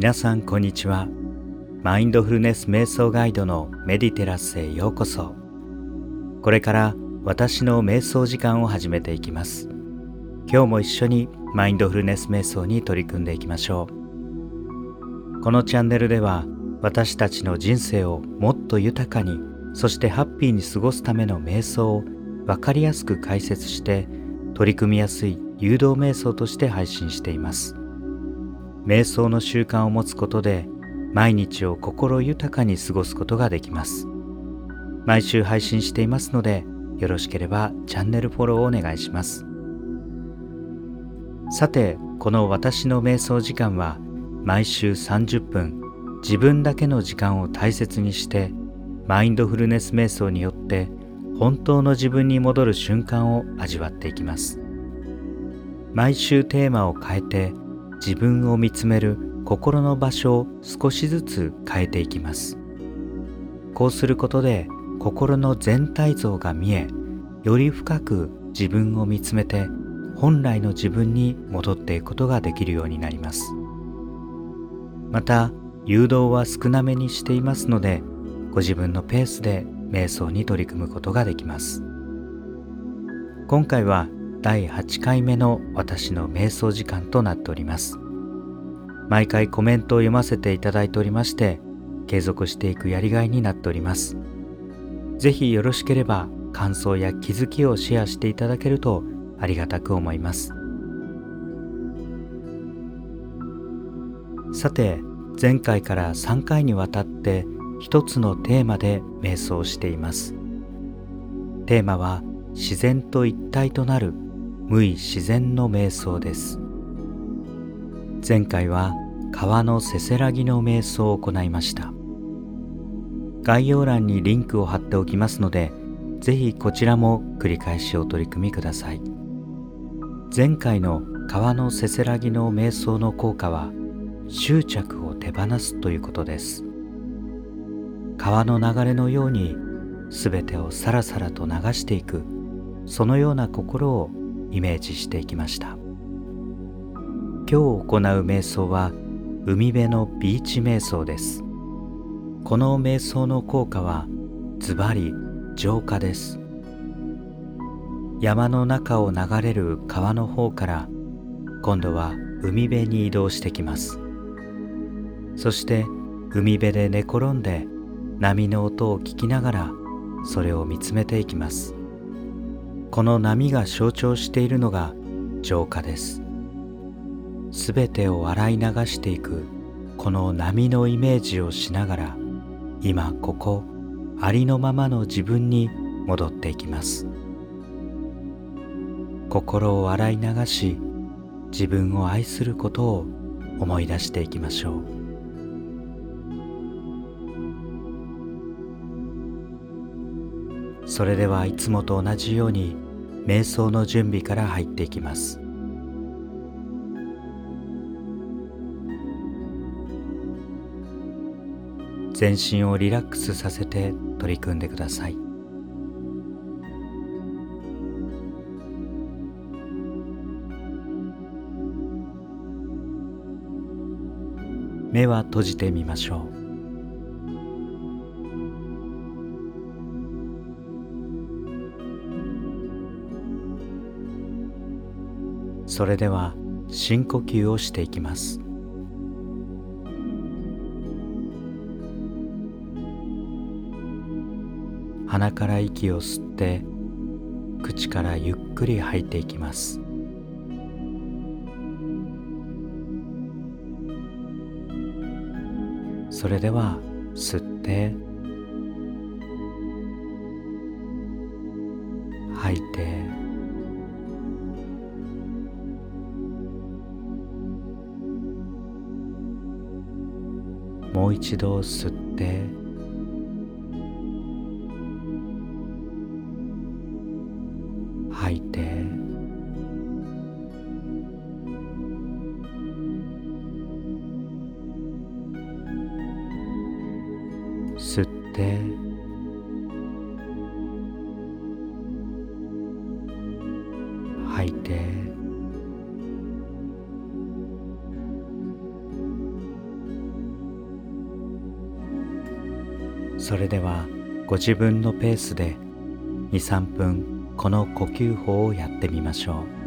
皆さんこんにちは。マインドフルネス瞑想ガイドのメディテラスへようこそ。これから私の瞑想時間を始めていきます。今日も一緒にマインドフルネス瞑想に取り組んでいきましょう。このチャンネルでは私たちの人生をもっと豊かにそしてハッピーに過ごすための瞑想を分かりやすく解説して取り組みやすい誘導瞑想として配信しています。瞑想の習慣を持つことで毎日を心豊かに過ごすことができます。毎週配信していますのでよろしければチャンネルフォローをお願いします。さてこの私の瞑想時間は毎週30分自分だけの時間を大切にしてマインドフルネス瞑想によって本当の自分に戻る瞬間を味わっていきます。毎週テーマを変えて自分を見つめる心の場所を少しずつ変えていきます。こうすることで心の全体像が見えより深く自分を見つめて本来の自分に戻っていくことができるようになります。また誘導は少なめにしていますのでご自分のペースで瞑想に取り組むことができます。今回は第8回目の私の瞑想時間となっております。毎回コメントを読ませていただいておりまして継続していくやりがいになっております。是非よろしければ感想や気づきをシェアしていただけるとありがたく思います。さて前回から3回にわたって一つのテーマで瞑想しています。テーマは自然と一体となる無意自然の瞑想です。前回は川のせせらぎの瞑想を行いました。概要欄にリンクを貼っておきますのでぜひこちらも繰り返しお取り組みください。前回の川のせせらぎの瞑想の効果は執着を手放すということです。川の流れのように全てをさらさらと流していくそのような心をイメージしていきました。今日行う瞑想は海辺のビーチ瞑想です。この瞑想の効果はズバリ浄化です。山の中を流れる川の方から今度は海辺に移動してきます。そして海辺で寝転んで波の音を聞きながらそれを見つめていきます。この波が象徴しているのが浄化です。すべてを洗い流していくこの波のイメージをしながら今ここありのままの自分に戻っていきます。心を洗い流し自分を愛することを思い出していきましょう。それではいつもと同じように瞑想の準備から入っていきます。全身をリラックスさせて取り組んでください。目は閉じてみましょう。それでは深呼吸をしていきます。鼻から息を吸って口からゆっくり吐いていきます。それでは吸って度吸って。吐いて。ご自分のペースで23分この呼吸法をやってみましょう。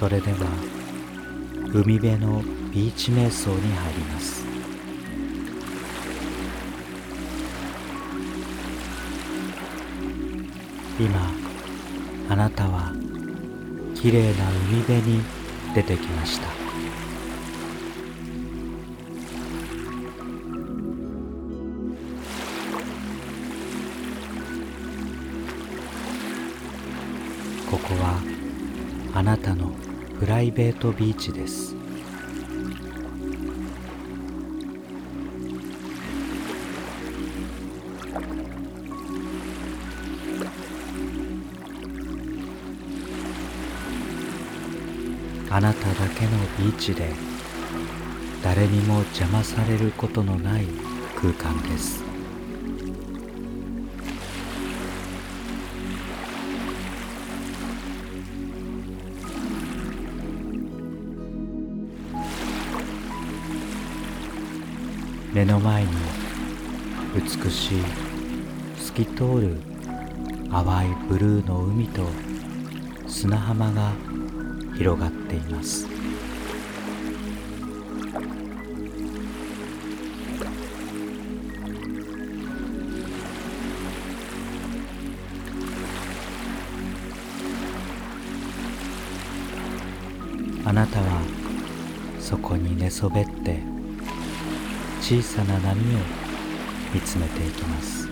それでは海辺のビーチ瞑想に入ります。今あなたはきれいな海辺に出てきました。ここはあなたのプライベートビーチです。あなただけのビーチで誰にも邪魔されることのない空間です。目の前に美しい透き通る淡いブルーの海と砂浜が広がっています。あなたはそこに寝そべって小さな波を見つめていきます。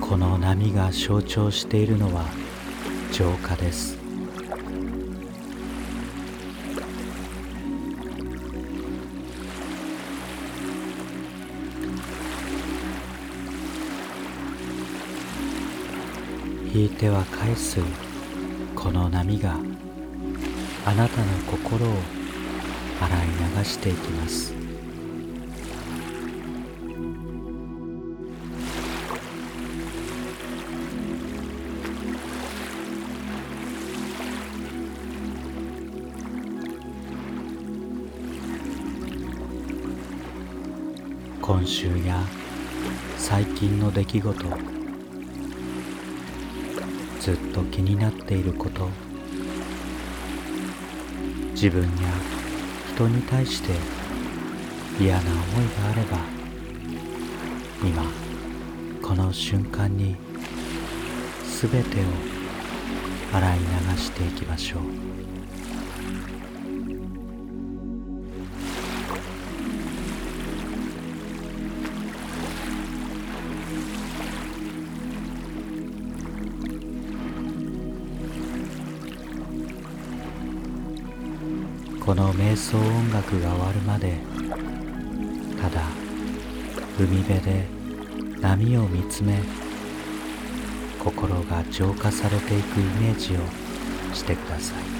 この波が象徴しているのは浄化です。引いては返すこの波があなたの心を洗い流していきます。今週や最近の出来事ずっと気になっていること。自分や人に対して嫌な思いがあれば今この瞬間に全てを洗い流していきましょう。この瞑想音楽が終わるまでただ海辺で波を見つめ心が浄化されていくイメージをしてください。